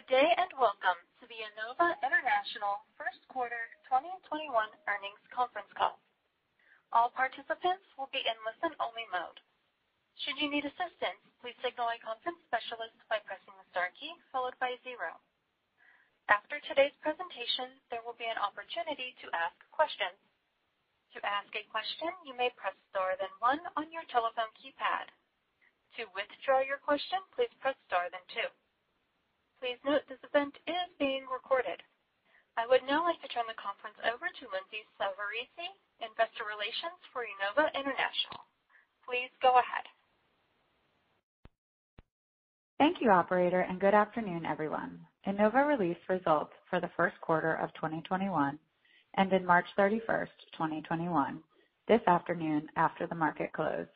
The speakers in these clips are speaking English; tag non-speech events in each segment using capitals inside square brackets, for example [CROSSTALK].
Good day, and welcome to the Enova International first quarter 2021 earnings conference call. All participants will be in listen-only mode. Should you need assistance, please signal a conference specialist by pressing the star key followed by zero. After today's presentation, there will be an opportunity to ask questions. To ask a question, you may press star then one on your telephone keypad. To withdraw your question, please press star then two. Please note this event is being recorded. I would now like to turn the conference over to Lindsay Savarese, Investor Relations for Enova International. Please go ahead. Thank you, operator, and good afternoon, everyone. Enova released results for the first quarter of 2021, ended March 31st, 2021, this afternoon after the market closed.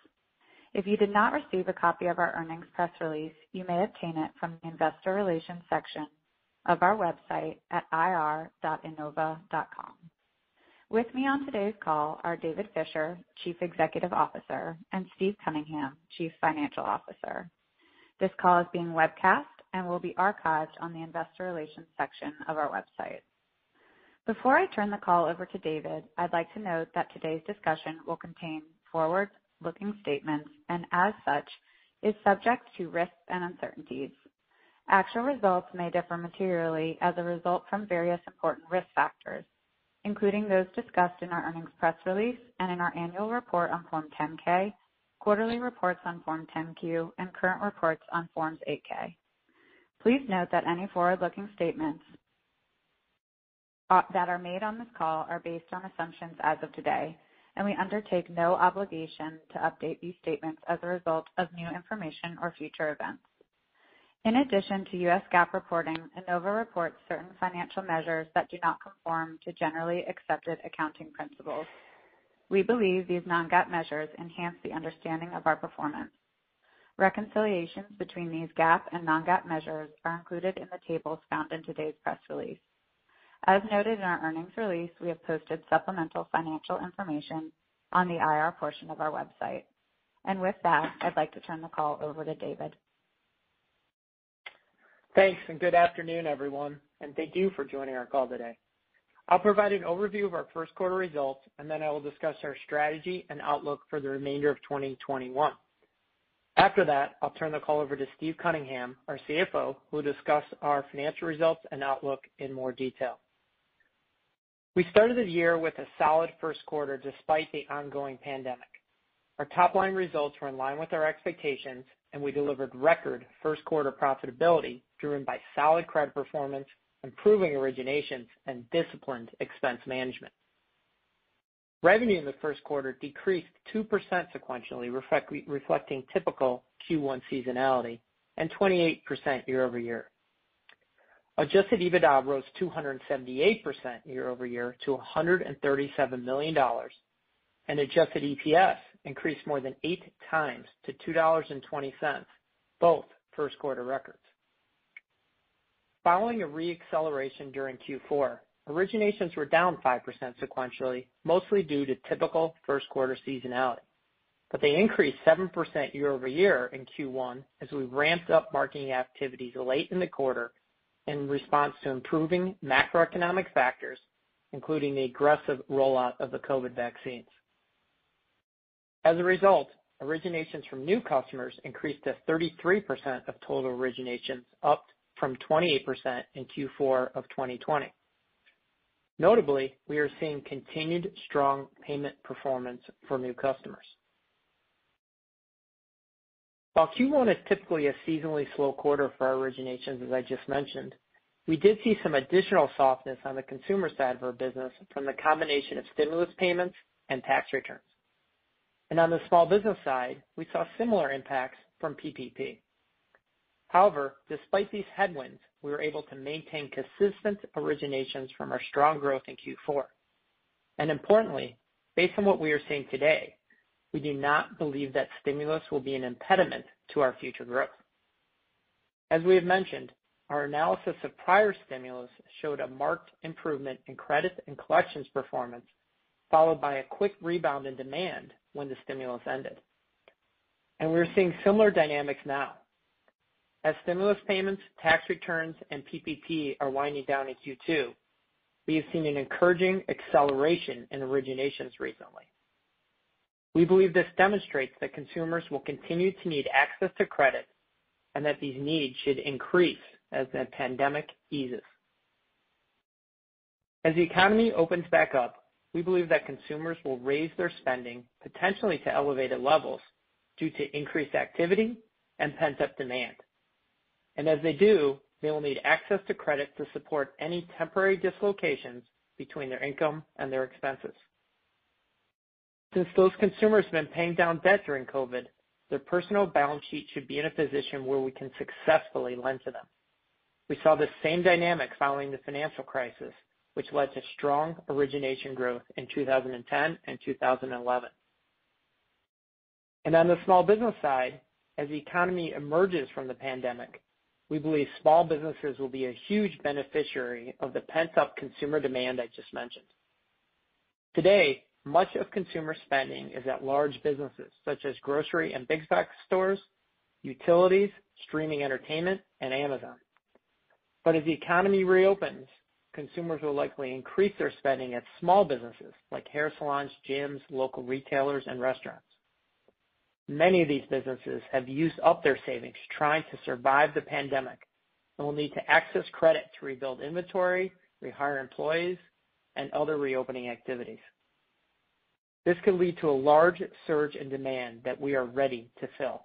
If you did not receive a copy of our earnings press release, you may obtain it from the investor relations section of our website at ir.enova.com. With me on today's call are David Fisher, Chief Executive Officer, and Steve Cunningham, Chief Financial Officer. This call is being webcast and will be archived on the investor relations section of our website. Before I turn the call over to David, I'd like to note that today's discussion will contain forward-looking statements, and as such, is subject to risks and uncertainties. Actual results may differ materially as a result from various important risk factors, including those discussed in our earnings press release and in our annual report on Form 10-K, quarterly reports on Form 10-Q, and current reports on Forms 8-K. Please note that any forward-looking statements that are made on this call are based on assumptions as of today, and we undertake no obligation to update these statements as a result of new information or future events. In addition to U.S. GAAP reporting, Enova reports certain financial measures that do not conform to generally accepted accounting principles. We believe these non-GAAP measures enhance the understanding of our performance. Reconciliations between these GAAP and non-GAAP measures are included in the tables found in today's press release. As noted in our earnings release, we have posted supplemental financial information on the IR portion of our website. And with that, I'd like to turn the call over to David. Thanks, and good afternoon, everyone, and thank you for joining our call today. I'll provide an overview of our first quarter results, and then I will discuss our strategy and outlook for the remainder of 2021. After that, I'll turn the call over to Steve Cunningham, our CFO, who will discuss our financial results and outlook in more detail. We started the year with a solid first quarter despite the ongoing pandemic. Our top-line results were in line with our expectations, and we delivered record first quarter profitability driven by solid credit performance, improving originations, and disciplined expense management. Revenue in the first quarter decreased 2% sequentially, reflecting typical Q1 seasonality, and 28% year-over-year. Adjusted EBITDA rose 278% year-over-year to $137 million, and adjusted EPS increased more than 8x to $2.20, both first quarter records. Following a re-acceleration during Q4, originations were down 5% sequentially, mostly due to typical first quarter seasonality. But they increased 7% year-over-year in Q1 as we ramped up marketing activities late in the quarter in response to improving macroeconomic factors, including the aggressive rollout of the COVID vaccines. As a result, originations from new customers increased to 33% of total originations, up from 28% in Q4 of 2020. Notably, we are seeing continued strong payment performance for new customers. While Q1 is typically a seasonally slow quarter for our originations, as I just mentioned, we did see some additional softness on the consumer side of our business from the combination of stimulus payments and tax returns. And on the small business side, we saw similar impacts from PPP. However, despite these headwinds, we were able to maintain consistent originations from our strong growth in Q4. Importantly, based on what we are seeing today, we do not believe that stimulus will be an impediment to our future growth. As we have mentioned, our analysis of prior stimulus showed a marked improvement in credit and collections performance, followed by a quick rebound in demand when the stimulus ended. And We're seeing similar dynamics now. As stimulus payments, tax returns, and PPP are winding down in Q2, we have seen an encouraging acceleration in originations recently. We believe this demonstrates that consumers will continue to need access to credit and that these needs should increase as the pandemic eases. As the economy opens back up, we believe that consumers will raise their spending potentially to elevated levels due to increased activity and pent-up demand. And as they do, they will need access to credit to support any temporary dislocations between their income and their expenses. Since those consumers have been paying down debt during COVID, their personal balance sheet should be in a position where we can successfully lend to them. We saw the same dynamic following the financial crisis, which led to strong origination growth in 2010 and 2011. On the small business side, as the economy emerges from the pandemic, we believe small businesses will be a huge beneficiary of the pent-up consumer demand I just mentioned. Today, much of consumer spending is at large businesses such as grocery and big box stores, utilities, streaming entertainment, and Amazon. But as the economy reopens, consumers will likely increase their spending at small businesses like hair salons, gyms, local retailers, and restaurants. Many of these businesses have used up their savings trying to survive the pandemic and will need to access credit to rebuild inventory, rehire employees, and other reopening activities. This could lead to a large surge in demand that we are ready to fill.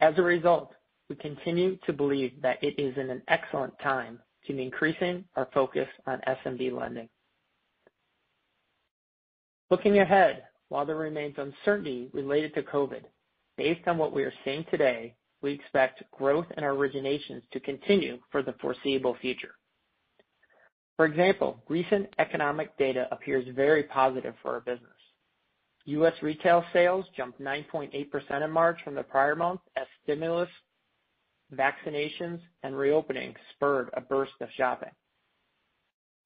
As a result, we continue to believe that it is an excellent time to be increasing our focus on SMB lending. Looking ahead, while there remains uncertainty related to COVID, based on what we are seeing today, we expect growth in our originations to continue for the foreseeable future. For example, recent economic data appears very positive for our business. U.S. retail sales jumped 9.8% in March from the prior month as stimulus, vaccinations, and reopening spurred a burst of shopping.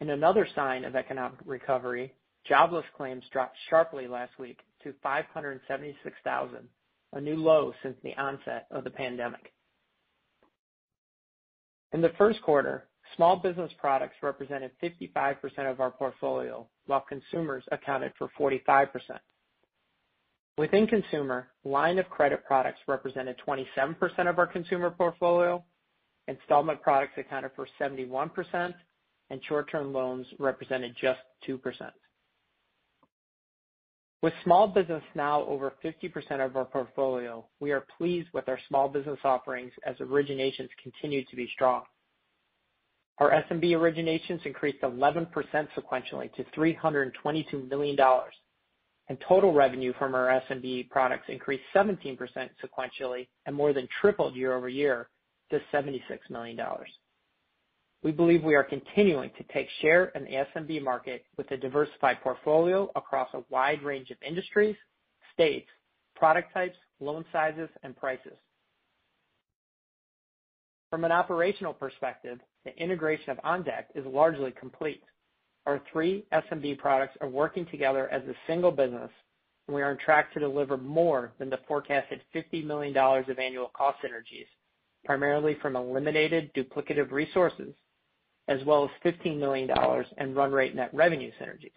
In another sign of economic recovery, jobless claims dropped sharply last week to 576,000, a new low since the onset of the pandemic. In the first quarter, small business products represented 55% of our portfolio, while consumers accounted for 45%. Within consumer, line of credit products represented 27% of our consumer portfolio, installment products accounted for 71%, and short-term loans represented just 2%. With small business now over 50% of our portfolio, we are pleased with our small business offerings as originations continue to be strong. Our SMB originations increased 11% sequentially to $322 million, and total revenue from our SMB products increased 17% sequentially and more than tripled year-over-year to $76 million. We believe we are continuing to take share in the SMB market with a diversified portfolio across a wide range of industries, states, product types, loan sizes, and prices. From an operational perspective, the integration of OnDeck is largely complete. Our three SMB products are working together as a single business, and we are on track to deliver more than the forecasted $50 million of annual cost synergies, primarily from eliminated duplicative resources, as well as $15 million in run rate net revenue synergies.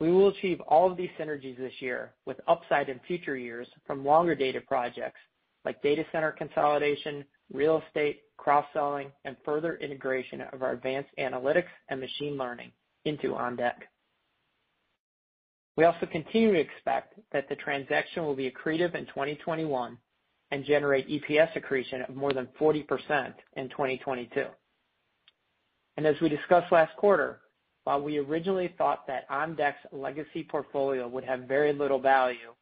We will achieve all of these synergies this year with upside in future years from longer-dated projects like data center consolidation, real estate, cross-selling, and further integration of our advanced analytics and machine learning into OnDeck. We also continue to expect that the transaction will be accretive in 2021 and generate EPS accretion of more than 40% in 2022. As we discussed last quarter, while we originally thought that OnDeck's legacy portfolio would have very little value,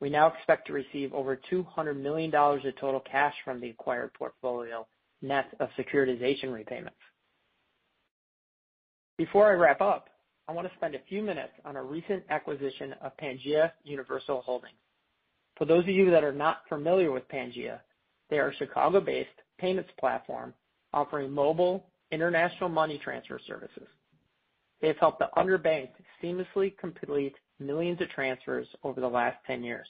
we now expect to receive over $200 million of total cash from the acquired portfolio, net of securitization repayments. Before I wrap up, I want to spend a few minutes on our recent acquisition of Pangea Universal Holdings. For those of you that are not familiar with Pangea, they are a Chicago-based payments platform offering mobile international money transfer services. They have helped the underbanked seamlessly complete millions of transfers over the last 10 years.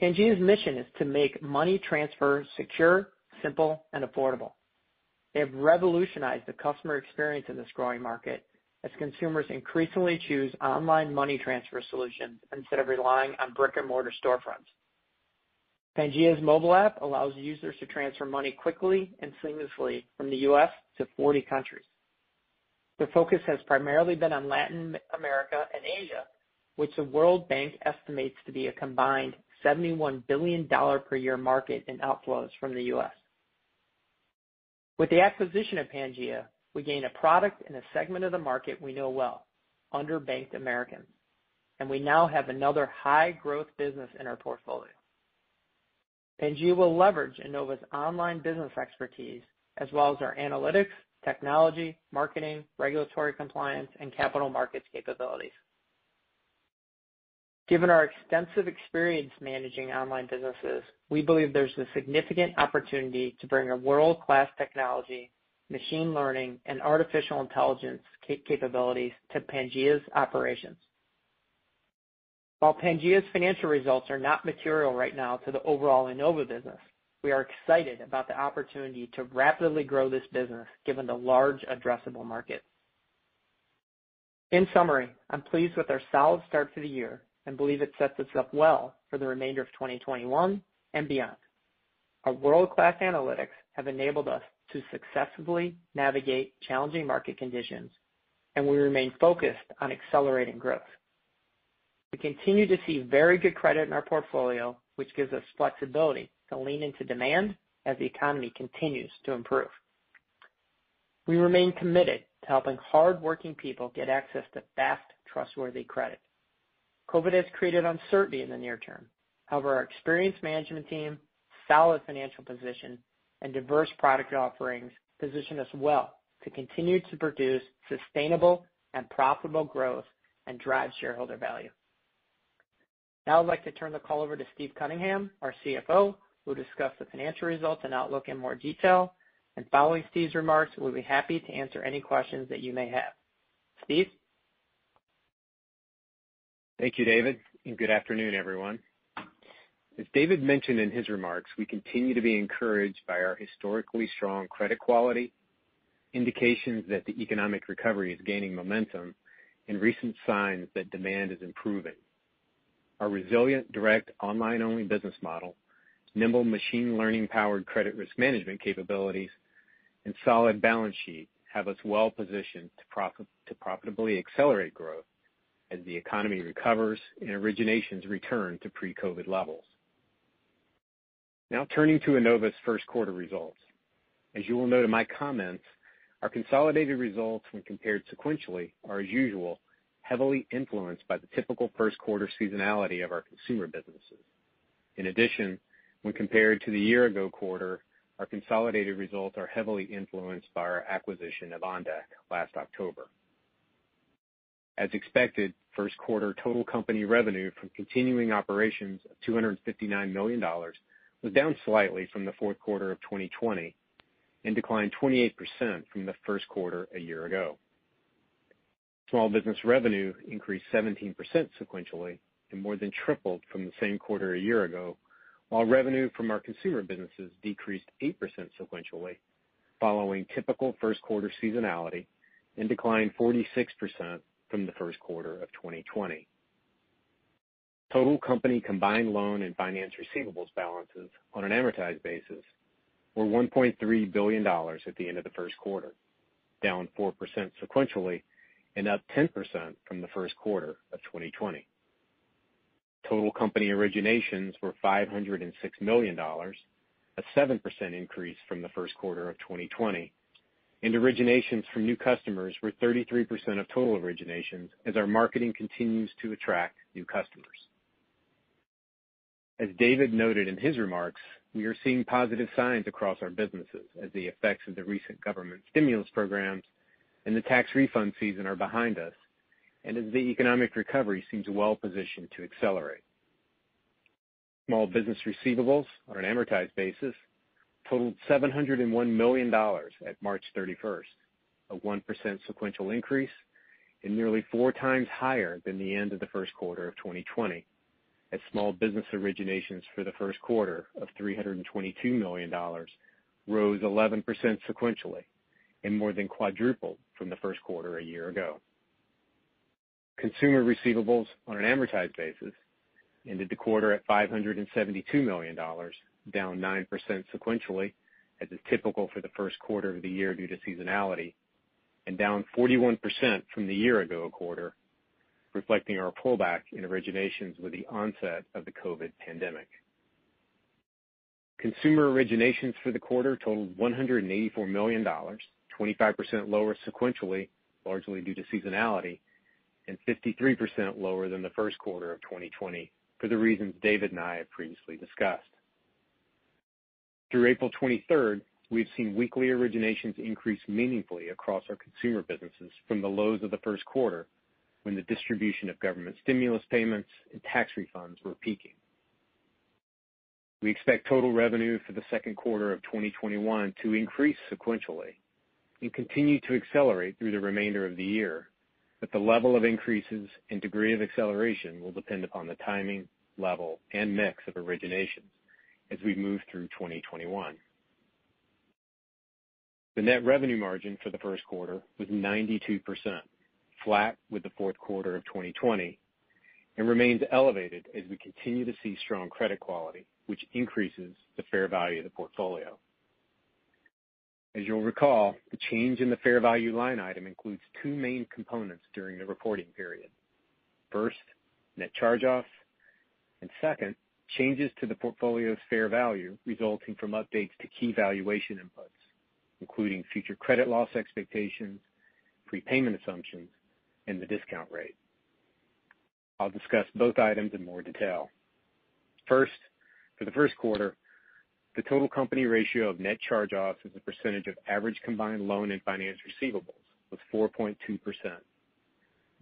Pangea's mission is to make money transfer secure, simple, and affordable. They have revolutionized the customer experience in this growing market as consumers increasingly choose online money transfer solutions instead of relying on brick-and-mortar storefronts. Pangea's mobile app allows users to transfer money quickly and seamlessly from the U.S. to 40 countries. Their focus has primarily been on Latin America and Asia, which the World Bank estimates to be a combined $71 billion per year market in outflows from the U.S. With the acquisition of Pangea, we gain a product in a segment of the market we know well, underbanked Americans, and we now have another high-growth business in our portfolio. Pangea will leverage Enova's online business expertise as well as our analytics, technology, marketing, regulatory compliance, and capital markets capabilities. Given our extensive experience managing online businesses, we believe there's a significant opportunity to bring a world-class technology, machine learning, and artificial intelligence capabilities to Pangea's operations. While Pangea's financial results are not material right now to the overall Enova business, we are excited about the opportunity to rapidly grow this business given the large addressable market. In summary, I'm pleased with our solid start to the year and believe it sets us up well for the remainder of 2021 and beyond. Our world-class analytics have enabled us to successfully navigate challenging market conditions, and we remain focused on accelerating growth. We continue to see very good credit in our portfolio, which gives us flexibility to lean into demand as the economy continues to improve. We remain committed to helping hardworking people get access to fast, trustworthy credit. COVID has created uncertainty in the near term. However, our experienced management team, solid financial position, and diverse product offerings position us well to continue to produce sustainable and profitable growth and drive shareholder value. Now I'd like to turn the call over to Steve Cunningham, our CFO, who will discuss the financial results and outlook in more detail. And following Steve's remarks, we'll be happy to answer any questions that you may have. Steve? Thank you, David, and good afternoon, everyone. As David mentioned in his remarks, we continue to be encouraged by our historically strong credit quality, indications that the economic recovery is gaining momentum, and recent signs that demand is improving. Our resilient, direct, online-only business model, nimble machine learning-powered credit risk management capabilities, and solid balance sheet have us well positioned to profitably accelerate growth as the economy recovers and originations return to pre-COVID levels. Now turning to Enova's first quarter results. As you will note in my comments, our consolidated results when compared sequentially are, as usual, heavily influenced by the typical first quarter seasonality of our consumer businesses. In addition, when compared to the year ago quarter, our consolidated results are heavily influenced by our acquisition of OnDeck last October. As expected, first quarter total company revenue from continuing operations of $259 million was down slightly from the fourth quarter of 2020 and declined 28% from the first quarter a year ago. Small business revenue increased 17% sequentially and more than tripled from the same quarter a year ago, while revenue from our consumer businesses decreased 8% sequentially following typical first quarter seasonality and declined 46% from the first quarter of 2020. Total company combined loan and finance receivables balances on an amortized basis were $1.3 billion at the end of the first quarter, down 4% sequentially and up 10% from the first quarter of 2020. Total company originations were $506 million, a 7% increase from the first quarter of 2020, and originations from new customers were 33% of total originations as our marketing continues to attract new customers. As David noted in his remarks, we are seeing positive signs across our businesses as the effects of the recent government stimulus programs and the tax refund season are behind us, and as the economic recovery seems well positioned to accelerate. Small business receivables on an amortized basis totaled $701 million at March 31st, a 1% sequential increase and nearly four times higher than the end of the first quarter of 2020, as small business originations for the first quarter of $322 million rose 11% sequentially and more than quadrupled from the first quarter a year ago. Consumer receivables on an amortized basis ended the quarter at $572 million, down 9% sequentially, as is typical for the first quarter of the year due to seasonality, and down 41% from the year ago quarter, reflecting our pullback in originations with the onset of the COVID pandemic. Consumer originations for the quarter totaled $184 million, 25% lower sequentially, largely due to seasonality, and 53% lower than the first quarter of 2020 for the reasons David and I have previously discussed. Through April 23rd, we've seen weekly originations increase meaningfully across our consumer businesses from the lows of the first quarter, when the distribution of government stimulus payments and tax refunds were peaking. We expect total revenue for the second quarter of 2021 to increase sequentially and continue to accelerate through the remainder of the year. But the level of increases and degree of acceleration will depend upon the timing, level, and mix of originations as we move through 2021. The net revenue margin for the first quarter was 92%, flat with the fourth quarter of 2020, and remains elevated as we continue to see strong credit quality, which increases the fair value of the portfolio. As you'll recall, the change in the fair value line item includes two main components during the reporting period. First, net charge-offs, and second, changes to the portfolio's fair value resulting from updates to key valuation inputs, including future credit loss expectations, prepayment assumptions, and the discount rate. I'll discuss both items in more detail. First, for the first quarter, the total company ratio of net charge-offs as a percentage of average combined loan and finance receivables was 4.2%,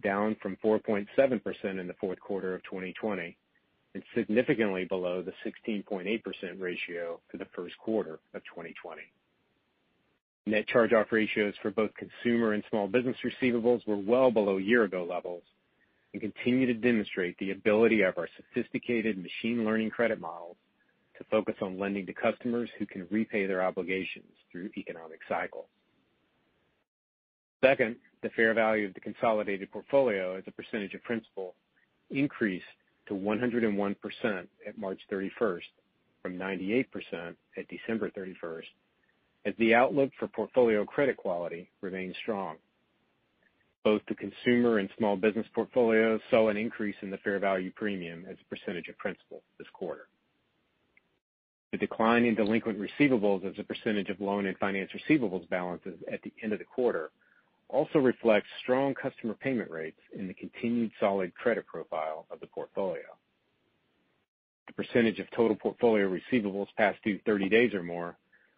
down from 4.7% in the fourth quarter of 2020, and significantly below the 16.8% ratio for the first quarter of 2020. Net charge-off ratios for both consumer and small business receivables were well below year-ago levels and continue to demonstrate the ability of our sophisticated machine learning credit models to focus on lending to customers who can repay their obligations through economic cycles. Second, the fair value of the consolidated portfolio as a percentage of principal increased to 101% at March 31st from 98% at December 31st, as the outlook for portfolio credit quality remains strong. Both the consumer and small business portfolios saw an increase in the fair value premium as a percentage of principal this quarter. The decline in delinquent receivables as a percentage of loan and finance receivables balances at the end of the quarter also reflects strong customer payment rates in the continued solid credit profile of the portfolio. The percentage of total portfolio receivables past due 30 days or more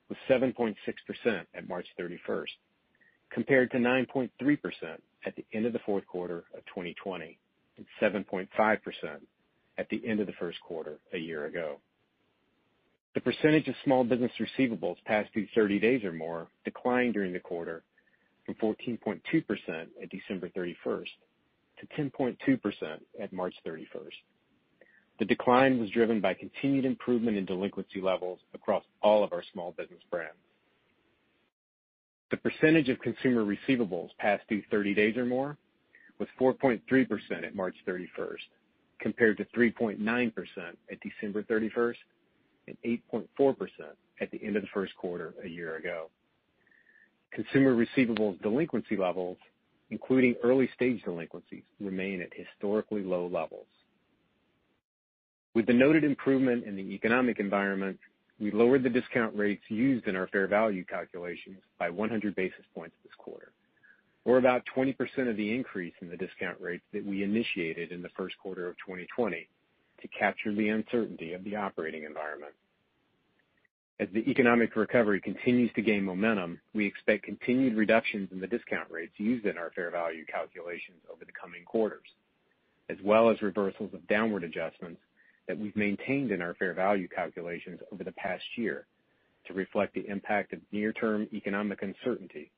was 7.6% at March 31st, compared to 9.3% at the end of the fourth quarter of 2020 and 7.5% at the end of the first quarter a year ago. The percentage of small business receivables past due 30 days or more declined during the quarter from 14.2% at December 31st to 10.2% at March 31st. The decline was driven by continued improvement in delinquency levels across all of our small business brands. The percentage of consumer receivables past due 30 days or more was 4.3% at March 31st, compared to 3.9% at December 31st and 8.4% at the end of the first quarter a year ago. Consumer receivables delinquency levels, including early-stage delinquencies, remain at historically low levels. With the noted improvement in the economic environment, we lowered the discount rates used in our fair value calculations by 100 basis points this quarter, or about 20% of the increase in the discount rates that we initiated in the first quarter of 2020 to capture the uncertainty of the operating environment. As the economic recovery continues to gain momentum, we expect continued reductions in the discount rates used in our fair value calculations over the coming quarters, as well as reversals of downward adjustments that we've maintained in our fair value calculations over the past year to reflect the impact of near-term economic uncertainty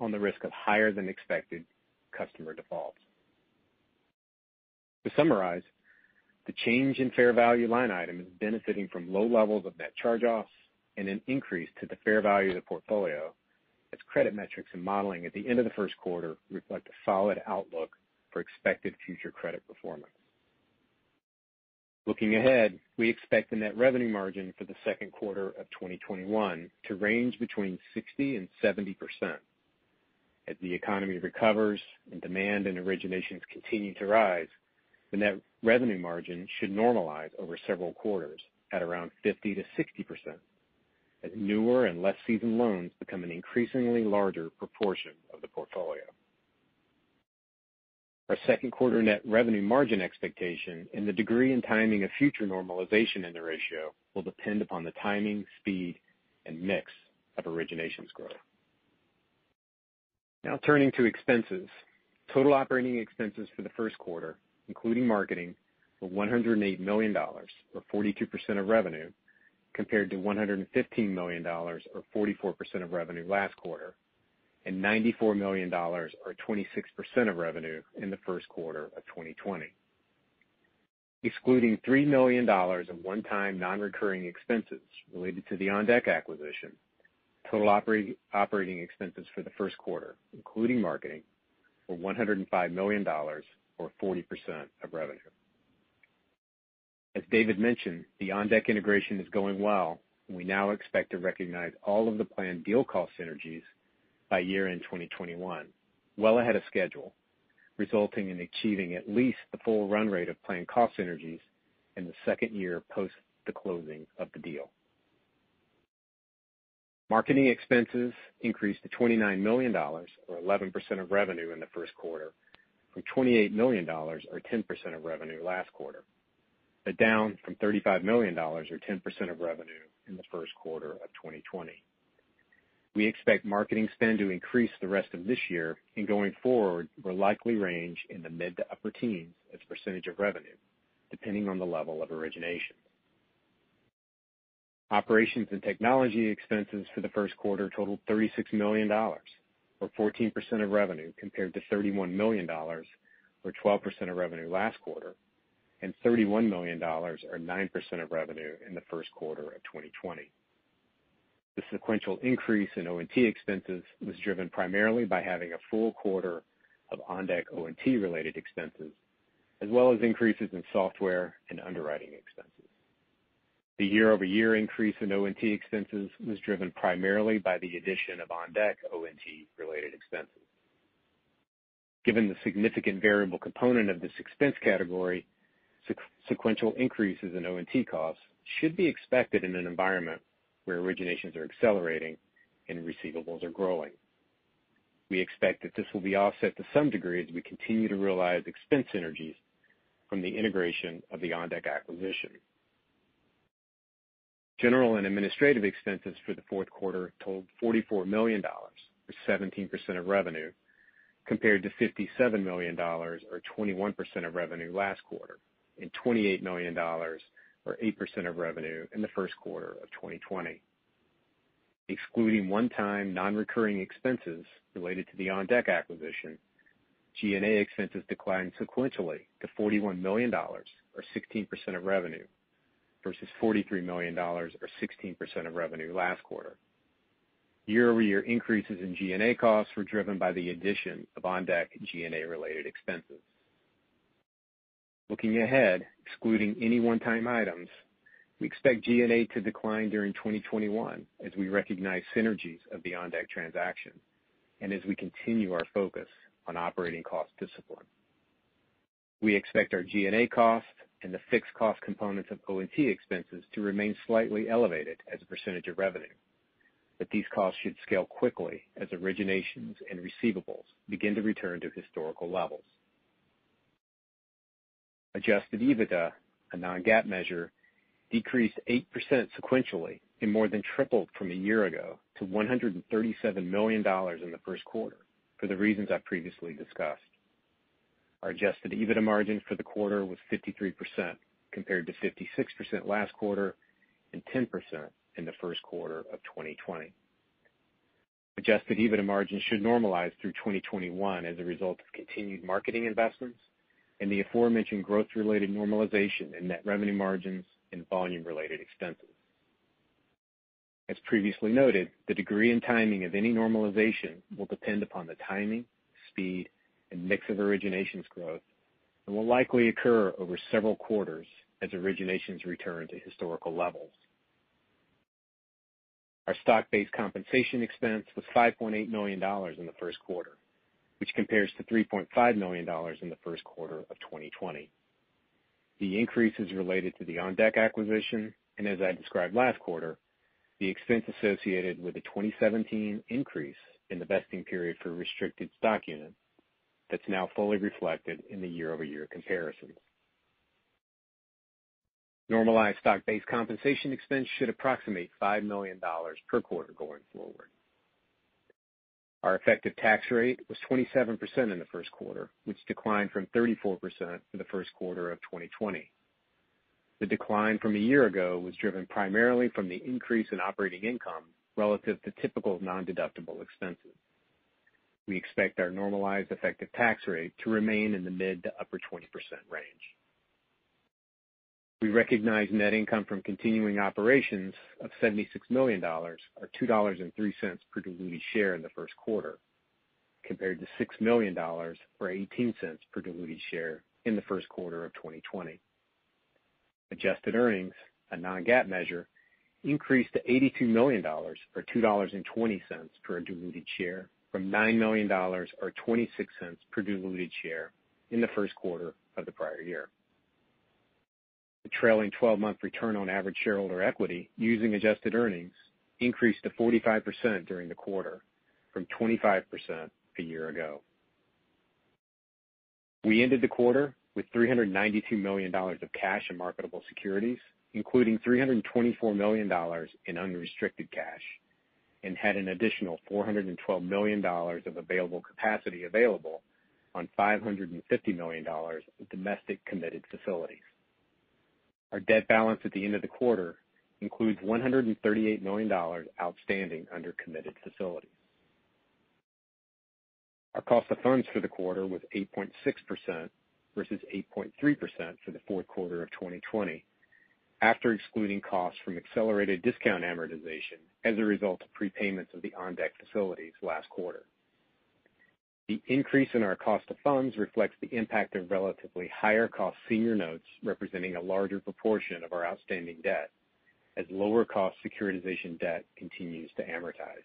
on the risk of higher than expected customer defaults. To summarize, The change in fair value line item is benefiting from low levels of net charge-offs and an increase to the fair value of the portfolio as credit metrics and modeling at the end of the first quarter reflect a solid outlook for expected future credit performance. Looking ahead, we expect the net revenue margin for the second quarter of 2021 to range between 60 and 70%. As the economy recovers and demand and originations continue to rise, the net revenue margin should normalize over several quarters at around 50%-60% as newer and less seasoned loans become an increasingly larger proportion of the portfolio. Our second quarter net revenue margin expectation and the degree and timing of future normalization in the ratio will depend upon the timing, speed, and mix of originations growth. Now turning to expenses. Total operating expenses for the first quarter, including marketing, were $108 million, or 42% of revenue, compared to $115 million, or 44% of revenue last quarter, and $94 million, or 26% of revenue in the first quarter of 2020. Excluding $3 million of one-time non-recurring expenses related to the OnDeck acquisition, total operating expenses for the first quarter, including marketing, were $105 million, or 40% of revenue. As David mentioned, the OnDeck integration is going well, and we now expect to recognize all of the planned deal cost synergies by year-end 2021, well ahead of schedule, resulting in achieving at least the full run rate of planned cost synergies in the second year post the closing of the deal. Marketing expenses increased to $29 million, or 11% of revenue in the first quarter, from $28 million, or 10% of revenue last quarter, but down from $35 million, or 10% of revenue in the first quarter of 2020. We expect marketing spend to increase the rest of this year, and going forward, will likely range in the mid to upper teens as a percentage of revenue, depending on the level of origination. Operations and technology expenses for the first quarter totaled $36 million, or 14% of revenue, compared to $31 million, or 12% of revenue last quarter, and $31 million, or 9% of revenue in the first quarter of 2020. The sequential increase in O&T expenses was driven primarily by having a full quarter of OnDeck O&T related expenses, as well as increases in software and underwriting expenses. The year-over-year increase in O&T expenses was driven primarily by the addition of OnDeck O&T related expenses. Given the significant variable component of this expense category, sequential increases in O&T costs should be expected in an environment where originations are accelerating and receivables are growing. We expect that this will be offset to some degree as we continue to realize expense synergies from the integration of the OnDeck acquisition. General and administrative expenses for the fourth quarter totaled $44 million, or 17% of revenue, compared to $57 million, or 21% of revenue last quarter, and $28 million, or 8% of revenue in the first quarter of 2020. Excluding one-time non-recurring expenses related to the OnDeck acquisition, G&A expenses declined sequentially to $41 million, or 16% of revenue, versus $43 million, or 16% of revenue last quarter. Year-over-year increases in G&A costs were driven by the addition of OnDeck G&A related expenses. Looking ahead, excluding any one-time items, we expect G&A to decline during 2021 as we recognize synergies of the OnDeck transaction and as we continue our focus on operating cost discipline. We expect our G&A cost and the fixed cost components of O&T expenses to remain slightly elevated as a percentage of revenue. But these costs should scale quickly as originations and receivables begin to return to historical levels. Adjusted EBITDA, a non-GAAP measure, decreased 8% sequentially and more than tripled from a year ago to $137 million in the first quarter for the reasons I previously discussed. Our adjusted EBITDA margin for the quarter was 53%, compared to 56% last quarter and 10% in the first quarter of 2020. Adjusted EBITDA margin should normalize through 2021 as a result of continued marketing investments and the aforementioned growth-related normalization in net revenue margins and volume-related expenses. As previously noted, the degree and timing of any normalization will depend upon the timing, speed, and mix of originations growth and will likely occur over several quarters as originations return to historical levels. Our stock-based compensation expense was $5.8 million in the first quarter, which compares to $3.5 million in the first quarter of 2020. The increase is related to the OnDeck acquisition, and as I described last quarter, the expense associated with the 2017 increase in the vesting period for restricted stock units that's now fully reflected in the year-over-year comparisons. Normalized stock-based compensation expense should approximate $5 million per quarter going forward. Our effective tax rate was 27% in the first quarter, which declined from 34% for the first quarter of 2020. The decline from a year ago was driven primarily from the increase in operating income relative to typical non-deductible expenses. We expect our normalized effective tax rate to remain in the mid to upper 20% range. We recognize net income from continuing operations of $76 million, or $2.03 per diluted share in the first quarter, compared to $6 million, or $0.18 per diluted share in the first quarter of 2020. Adjusted earnings, a non-GAAP measure, increased to $82 million, or $2.20 per diluted share from $9 million, or $0.26 per diluted share in the first quarter of the prior year. The trailing 12-month return on average shareholder equity using adjusted earnings increased to 45% during the quarter from 25% a year ago. We ended the quarter with $392 million of cash and marketable securities, including $324 million in unrestricted cash, and had an additional $412 million of available capacity available on $550 million of domestic committed facilities. Our debt balance at the end of the quarter includes $138 million outstanding under committed facilities. Our cost of funds for the quarter was 8.6% versus 8.3% for the fourth quarter of 2020, after excluding costs from accelerated discount amortization as a result of prepayments of the OnDeck facilities last quarter. The increase in our cost of funds reflects the impact of relatively higher cost senior notes representing a larger proportion of our outstanding debt as lower cost securitization debt continues to amortize.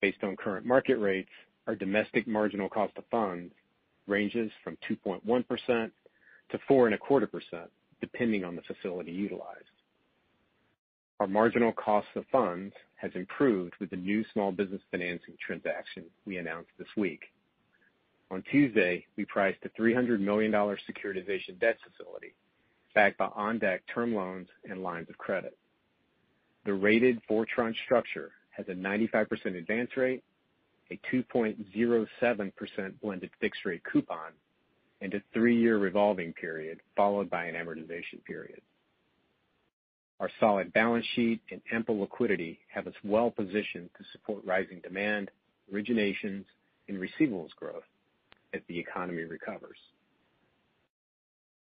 Based on current market rates, our domestic marginal cost of funds ranges from 2.1%-4.25%, depending on the facility utilized. Our marginal cost of funds has improved with the new small business financing transaction we announced this week. On Tuesday, we priced a $300 million securitization debt facility backed by OnDeck term loans and lines of credit. The rated four-tranche structure has a 95% advance rate, a 2.07% blended fixed rate coupon, and a three-year revolving period followed by an amortization period. Our solid balance sheet and ample liquidity have us well positioned to support rising demand, originations, and receivables growth as the economy recovers.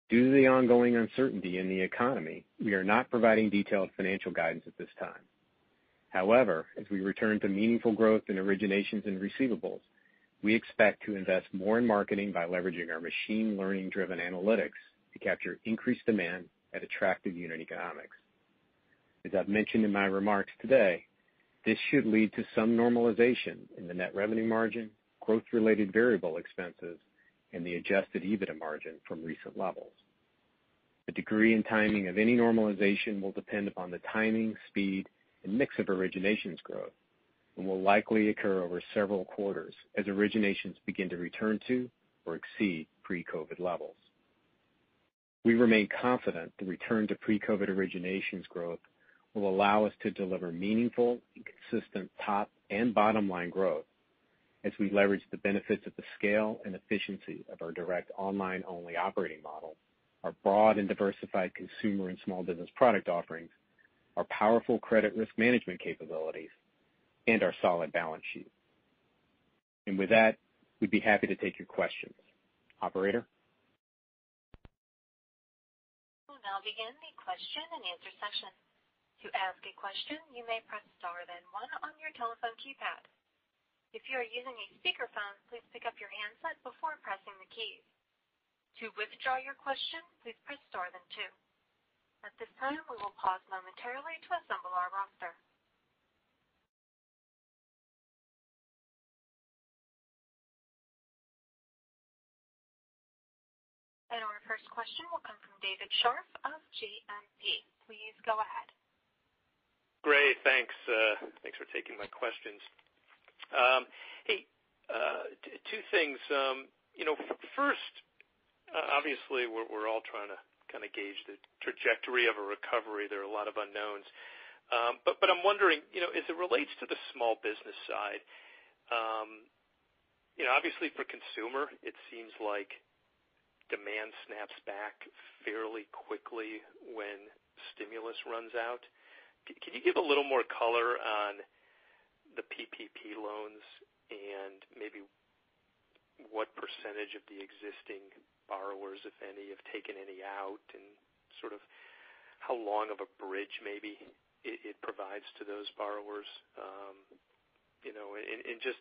Due to the ongoing uncertainty in the economy, we are not providing detailed financial guidance at this time. However, as we return to meaningful growth in originations and receivables, we expect to invest more in marketing by leveraging our machine learning-driven analytics to capture increased demand at attractive unit economics. As I've mentioned in my remarks today, this should lead to some normalization in the net revenue margin, growth-related variable expenses, and the adjusted EBITDA margin from recent levels. The degree and timing of any normalization will depend upon the timing, speed, and mix of originations growth and will likely occur over several quarters as originations begin to return to or exceed pre-COVID levels. We remain confident the return to pre-COVID originations growth will allow us to deliver meaningful and consistent top and bottom-line growth as we leverage the benefits of the scale and efficiency of our direct online-only operating model, our broad and diversified consumer and small business product offerings, our powerful credit risk management capabilities, and our solid balance sheet. With that, we'd be happy to take your questions. Operator? We'll now begin the question and answer session. To ask a question, you may press star then one on your telephone keypad. If you are using a speakerphone, please pick up your handset before pressing the keys. To withdraw your question, please press star then two. At this time, we will pause momentarily to assemble our roster. First question will come from David Scharf of JMP. Please go ahead. Great. Thanks. Uh, thanks for taking my questions. Um, hey, uh, two things. Um, you know, First, uh, obviously, we're all trying to kind of gauge the trajectory of a recovery. There are a lot of unknowns. Um but but I'm wondering, you know, as it relates to the small business side, um, you know, obviously for consumer, it seems like demand snaps back fairly quickly when stimulus runs out. Can you give a little more color on the PPP loans and maybe what percentage of the existing borrowers, if any, have taken any out, and sort of how long of a bridge maybe it provides to those borrowers? Um you know, in and just,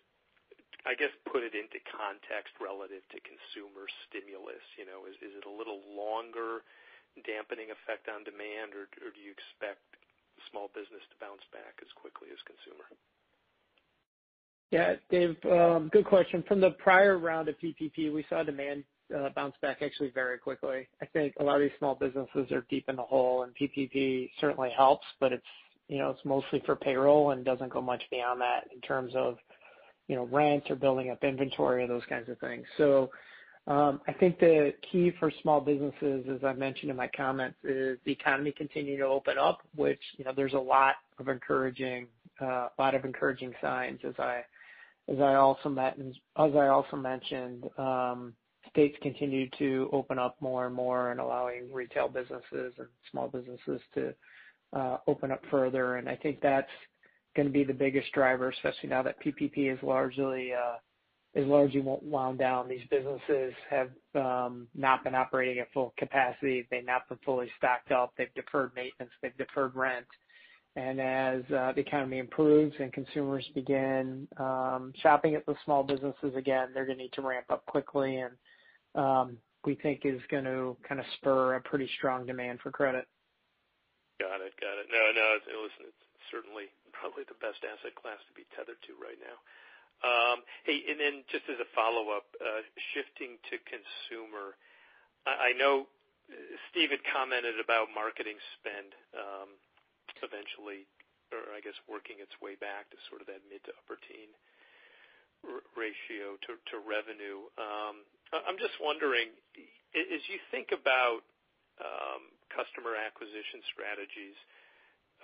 I guess, put it into context relative to consumer stimulus. You know, is it a little longer dampening effect on demand, or do you expect small business to bounce back as quickly as consumer? Yeah, Dave, um, good question. From the prior round of PPP, we saw demand uh, bounce back actually very quickly. I think a lot of these small businesses are deep in the hole, and PPP certainly helps, but it's you know, it's mostly for payroll and doesn't go much beyond that in terms of rent or building up inventory or those kinds of things. So um I think the key for small businesses, as I mentioned in my comments, is the economy continuing to open up, which you know, there's a lot of encouraging uh a lot of encouraging signs. As I as I also met and as I also mentioned, um states continue to open up more and more and allowing retail businesses and small businesses to open up further. And I think that's going to be the biggest driver, especially now that PPP is largely uh wound down. These businesses have um, not been operating at full capacity. They've not been fully stocked up. They've deferred maintenance. They've deferred rent. And as uh, the economy improves and consumers begin um, shopping at the small businesses again, they're going to need to ramp up quickly, and um, we think is going to kind of spur a pretty strong demand for credit. Got it. Got it. No, no, listen, certainly [LAUGHS] probably the best asset class to be tethered to right now. Um, hey, and then just as a follow-up, uh, shifting to consumer. I know uh, Steve had commented about marketing spend um, eventually, or I guess working its way back to sort of that mid to upper teen ratio to revenue. Um, I'm just wondering, as you think about customer acquisition strategies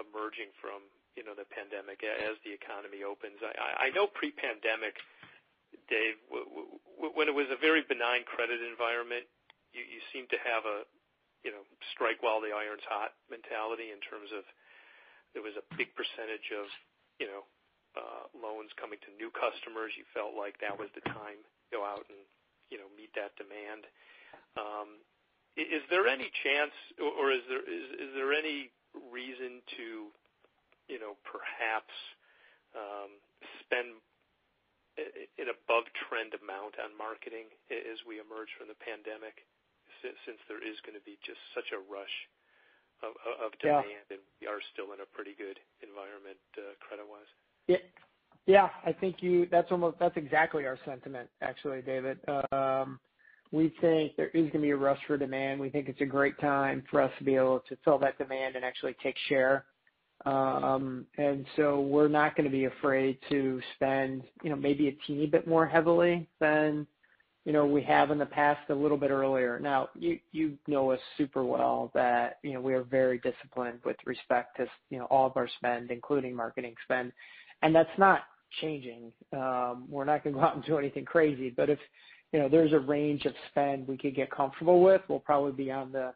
emerging from the pandemic as the economy opens. I know pre-pandemic, Dave, when it was a very benign credit environment, you seemed to have a you know strike while the iron's hot mentality in terms of there was a big percentage of you know, uh loans coming to new customers. You felt like that was the time to go out and you know, meet that demand. Is there any chance or is there is there any reason to perhaps um, spend an above-trend amount on marketing as we emerge from the pandemic, since there is going to be just such a rush of demand? Yeah. We are still in a pretty good environment uh, credit-wise? Yeah. I think you that's almost that's exactly our sentiment, actually, David. Um, we think there is going to be a rush for demand. We think it's a great time for us to be able to fill that demand and actually take share. Um, we're not going to be afraid to spend you know, maybe a teeny bit more heavily than you know we have in the past, a little bit earlier. Now, you you know us super well that you know we are very disciplined with respect to you know all of our spend, including marketing spend, and that's not changing. Um, we're not going to go out and do anything crazy, but if you know there's a range of spend we could get comfortable with, we'll probably be on the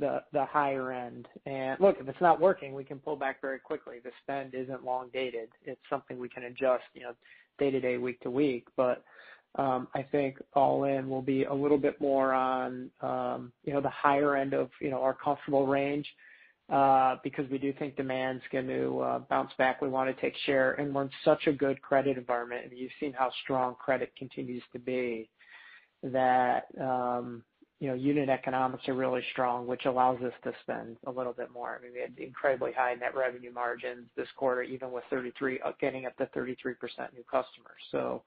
higher end. And look, if it's not working, we can pull back very quickly. The spend isn't long-dated. It's something we can adjust you know, day to day, week to week. But um I think all in will be a little bit more on um you know the higher end of you know our comfortable range, because we do think demand's going to bounce back. We want to take share, and we're in such a good credit environment, you've seen how strong credit continues to be, that unit economics are really strong, which allows us to spend a little bit more. I mean, we had incredibly high net revenue margins this quarter, even with 33, getting up to 33% new customers. So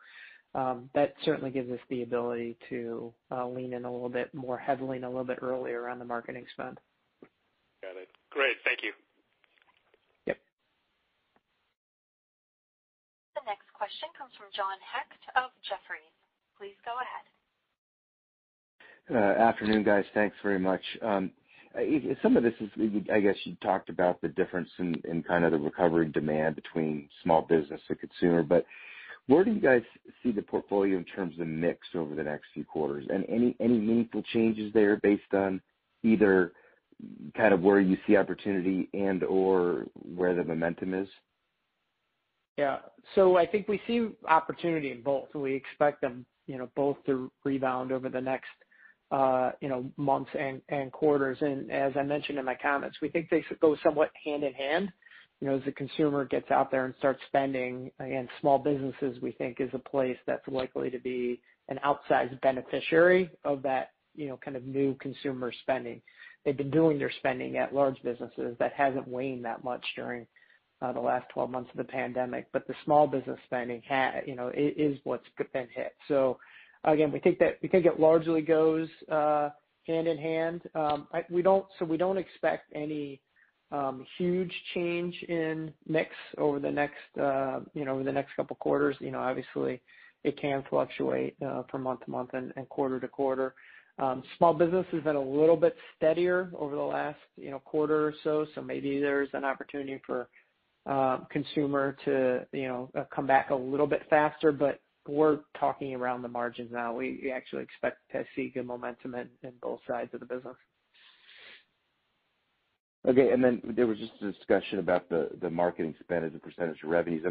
um that certainly gives us the ability to lean in a little bit more heavily and a little bit earlier on the marketing spend. Got it. Great. Thank you. Yep. The next question comes from John Hecht of Jefferies. Please go ahead. Uh, afternoon, guys. Thanks very much. Um, some of this is, I guess you talked about the difference in kind of the recovery demand between small business and consumer, but where do you guys see the portfolio in terms of mix over the next few quarters? And any meaningful changes there based on either kind of where you see opportunity and/or where the momentum is? Yeah. So I think we see opportunity in both. We expect them you know, both to rebound over the next months and quarters. And as I mentioned in my comments, we think they go somewhat hand in hand. You know, as the consumer gets out there and starts spending, again, small businesses, we think, is a place that's likely to be an outsized beneficiary of that you know, kind of new consumer spending. They've been doing their spending at large businesses. That hasn't waned that much during uh, the last 12 months of the pandemic. But the small business spending you know, is what's been hit. Again, we think that we think it largely goes hand in hand. Um we don't so we don't expect any huge change in mix over the next uh you know over the next couple of quarters. Obviously, it can fluctuate from month to month and quarter to quarter. Small business has been a little bit steadier over the last you know quarter or so. So maybe there's an opportunity for consumer to you know uh come back a little bit faster. We're talking around the margins now. We actually expect to see good momentum in both sides of the business. Okay. And then there was just a discussion about the marketing spend as a percentage of revenues.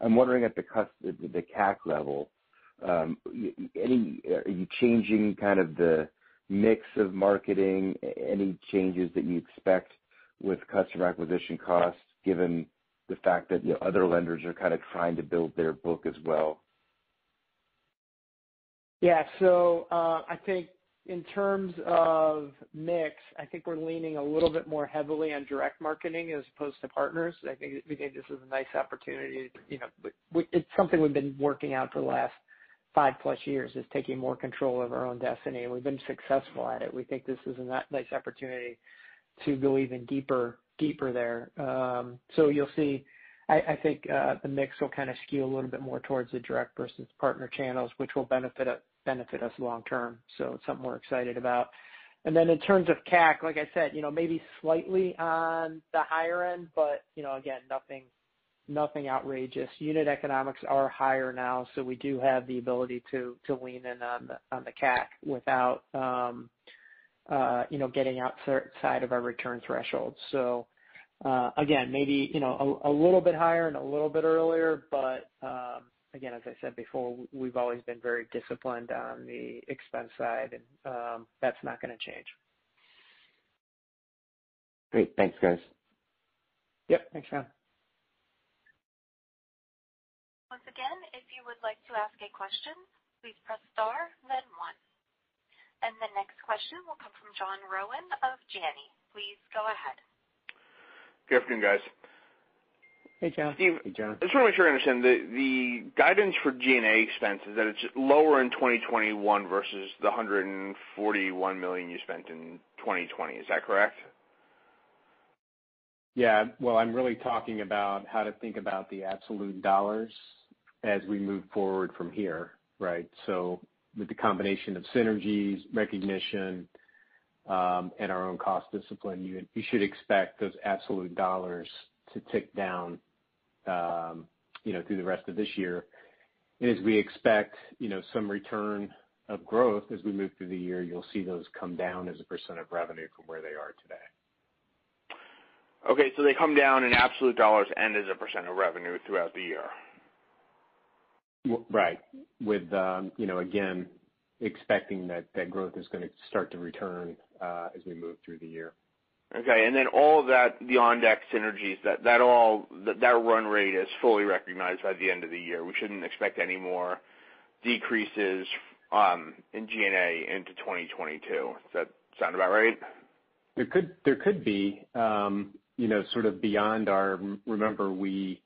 I'm wondering at the CAC level, um, Any are you changing kind of the mix of marketing? Any changes that you expect with customer acquisition costs, given the fact that other lenders are kind of trying to build their book as well? Yeah. So uh I think in terms of mix, I think we're leaning a little bit more heavily on direct marketing as opposed to partners. I think we think this is a nice opportunity. It's something we've been working on for the last five-plus years, is taking more control of our own destiny, and we've been successful at it. We think this is a nice opportunity to go even deeper deeper there. Um so you'll see, I think, the mix will kind of skew a little bit more towards the direct versus partner channels, which will benefit us long term. So it's something we're excited about. And then in terms of CAC, like I said, you know, maybe slightly on the higher end, but you know, again, nothing nothing outrageous. Unit economics are higher now, so we do have the ability to to lean in on the CAC without um uh you know getting outside of our return thresholds. So again, maybe you know a little bit higher and a little bit earlier, but again, as I said before, we've always been very disciplined on the expense side, and um, that's not going to change. Great. Thanks, guys. Yep. Thanks, John. Once again, if you would like to ask a question, please press star then one. And the next question will come from John Rowan of Janney. Please go ahead. Good afternoon, guys. Hey, John. Steve. Hey, John. I just want to make sure I understand. The guidance for G&A expenses, that it's lower in 2021 versus the 141 million you spent in 2020. Is that correct? Yeah. Well, I'm really talking about how to think about the absolute dollars as we move forward from here, right? So with the combination of synergies, recognition, um, and our own cost discipline, you should expect those absolute dollars to tick down through the rest of this year. And as we expect you know, some return of growth as we move through the year, you'll see those come down as a percent of revenue from where they are today. Okay. So they come down in absolute dollars and as a percent of revenue throughout the year? Right. With, um you know again, expecting that growth is going to start to return as we move through the year. Okay. And then all that, the OnDeck synergies, that all th that run rate is fully recognized by the end of the year. We shouldn't expect any more decreases in G&A into 2022. Does that sound about right? There could there could be. Um, you know, sort of beyond our. Remember, we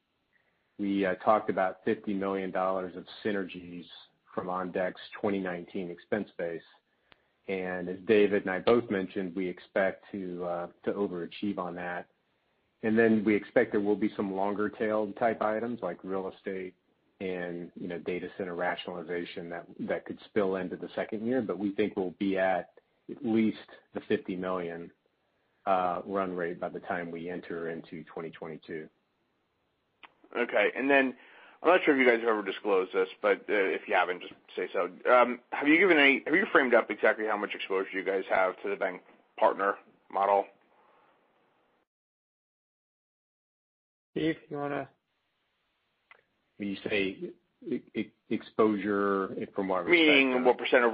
we talked about $50 million of synergies from OnDeck's 2019 expense base. And as David and I both mentioned, we expect to uh to overachieve on that. And then we expect there will be some longer-tailed type items like real estate and you know data center rationalization that could spill into the second year. But we think we'll be at least the $50 million run rate by the time we enter into 2022. Okay. I'm not sure if you guys have ever disclosed this, but uh, if you haven't, just say so. Um, have you given any have you framed up exactly how much exposure you guys have to the bank partner model? Steve, you want to? When you say exposure from what respect? Meaning what percent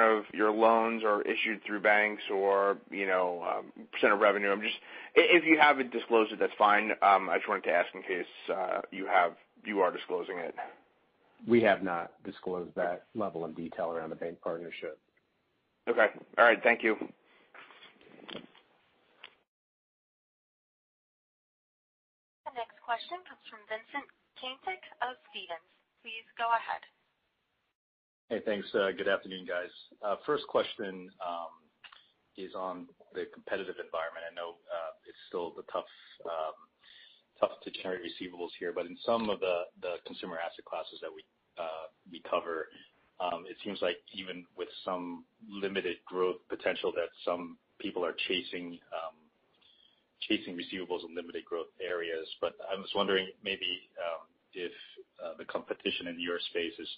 of your loans are issued through banks or you know, um percent of revenue. If you haven't disclosed it, that's fine. Um, I just wanted to ask in case uh, you are disclosing it. We have not disclosed that level of detail around the bank partnership. Okay. All right. Thank you. The next question comes from Vincent Caintic of Stephens. Please go ahead. Hey, thanks. Uh, good afternoon, guys. Uh, first question um, is on the competitive environment. I know uh, it's still a tough um, to generate receivables here, but in some of the consumer asset classes that we uh we cover, it seems like even with some limited growth potential, that some people are chasing um chasing receivables in limited growth areas. But I was wondering maybe if the competition in your space is,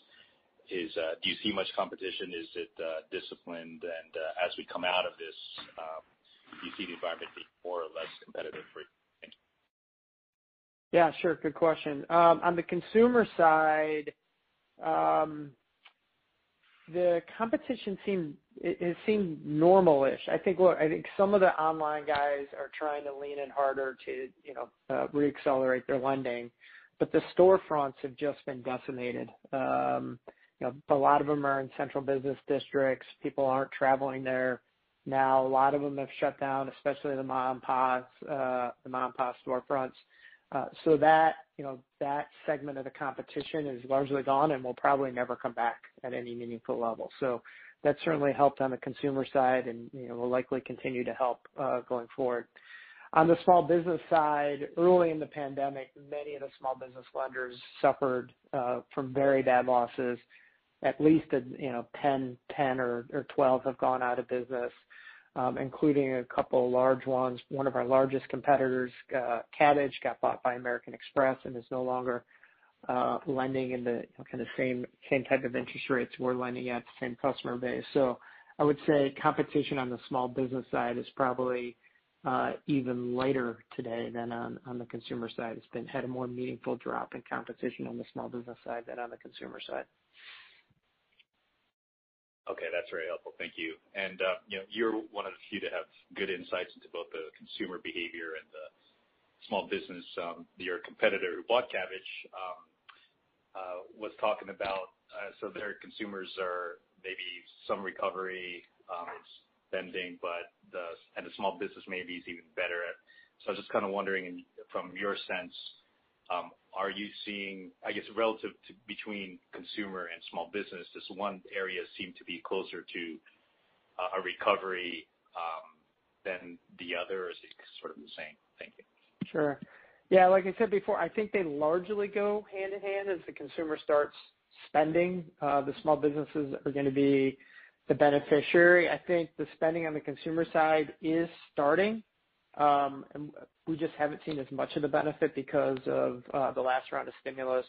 is do you see much competition? Is it disciplined? And uh as we come out of this, do you see the environment being more or less competitive for you? Yeah, sure. Good question. Um, on the consumer side, um, the competition it seemed normal-ish. I think what I think some of the online guys are trying to lean in harder to uh, re-accelerate their lending, but the storefronts have just been decimated. Um a lot of them are in central business districts. People aren't traveling there now. A lot of them have shut down, especially the mom-and-pop uh, storefronts. Uh, that you know that segment of the competition is largely gone and will probably never come back at any meaningful level. So that certainly helped on the consumer side and will likely continue to help uh, going forward. On the small business side, early in the pandemic, many of the small business lenders suffered uh, from very bad losses. At least 10 or 12 have gone out of business, Um, including a couple large ones. One of our largest competitors, uh, Kabbage, got bought by American Express and is no longer uh, lending in the kind same same type of interest rates we're lending at, same customer base. So I would say competition on the small business side is probably uh, even lighter today than on the consumer side. It's had a more meaningful drop in competition on the small business side than on the consumer side. Okay. That's very helpful. Thank you. And uh You're one of the few to have good insights into both the consumer behavior and the small business. Um, your competitor who bought Kabbage um, uh, was talking about uh so their consumers are maybe some recovery um, in spending, and the small business maybe is even better. So I was just kind of wondering from your sense, are you seeing, I guess, relative to between consumer and small business, does one area seem to be closer to uh, a recovery um, than the other, or is it sort of the same? Thank you. Sure. Yeah, like I said before, I think they largely go hand in hand as the consumer starts spending. Uh, the small businesses are going to be the beneficiary. I think the spending on the consumer side is starting. Um, we just haven't seen as much of the benefit because of uh, the last round of stimulus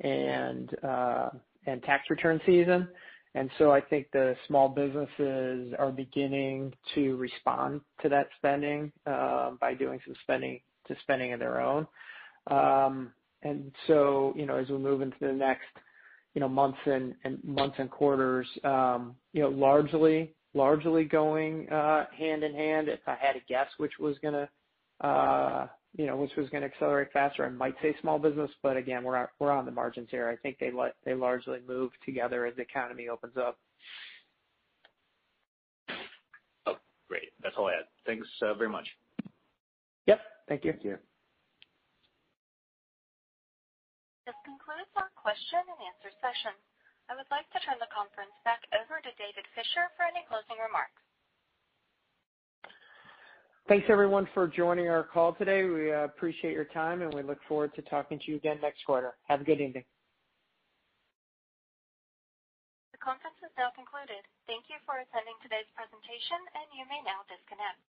and uh, and tax return season. And so I think the small businesses are beginning to respond to that spending um, by doing some spending to spending of their own. Um and so you know, as we move into the next you know, months and quarters, um, largely going hand in hand. If I had to guess which was going to uh you know which was gonna accelerate faster, I might say small business, but again, we're on we're on the margins here. I think they largely move together as the economy opens up. Oh, great. That's all I had. Thanks very much. Yep. Thank you. Thank you. This concludes our question and answer session. I would like to turn the conference back over to David Fisher for any closing remarks. Thanks everyone for joining our call today. We uh, appreciate your time, and we look forward to talking to you again next quarter. Have a good evening. The conference is now concluded. Thank you for attending today's presentation, and you may now disconnect.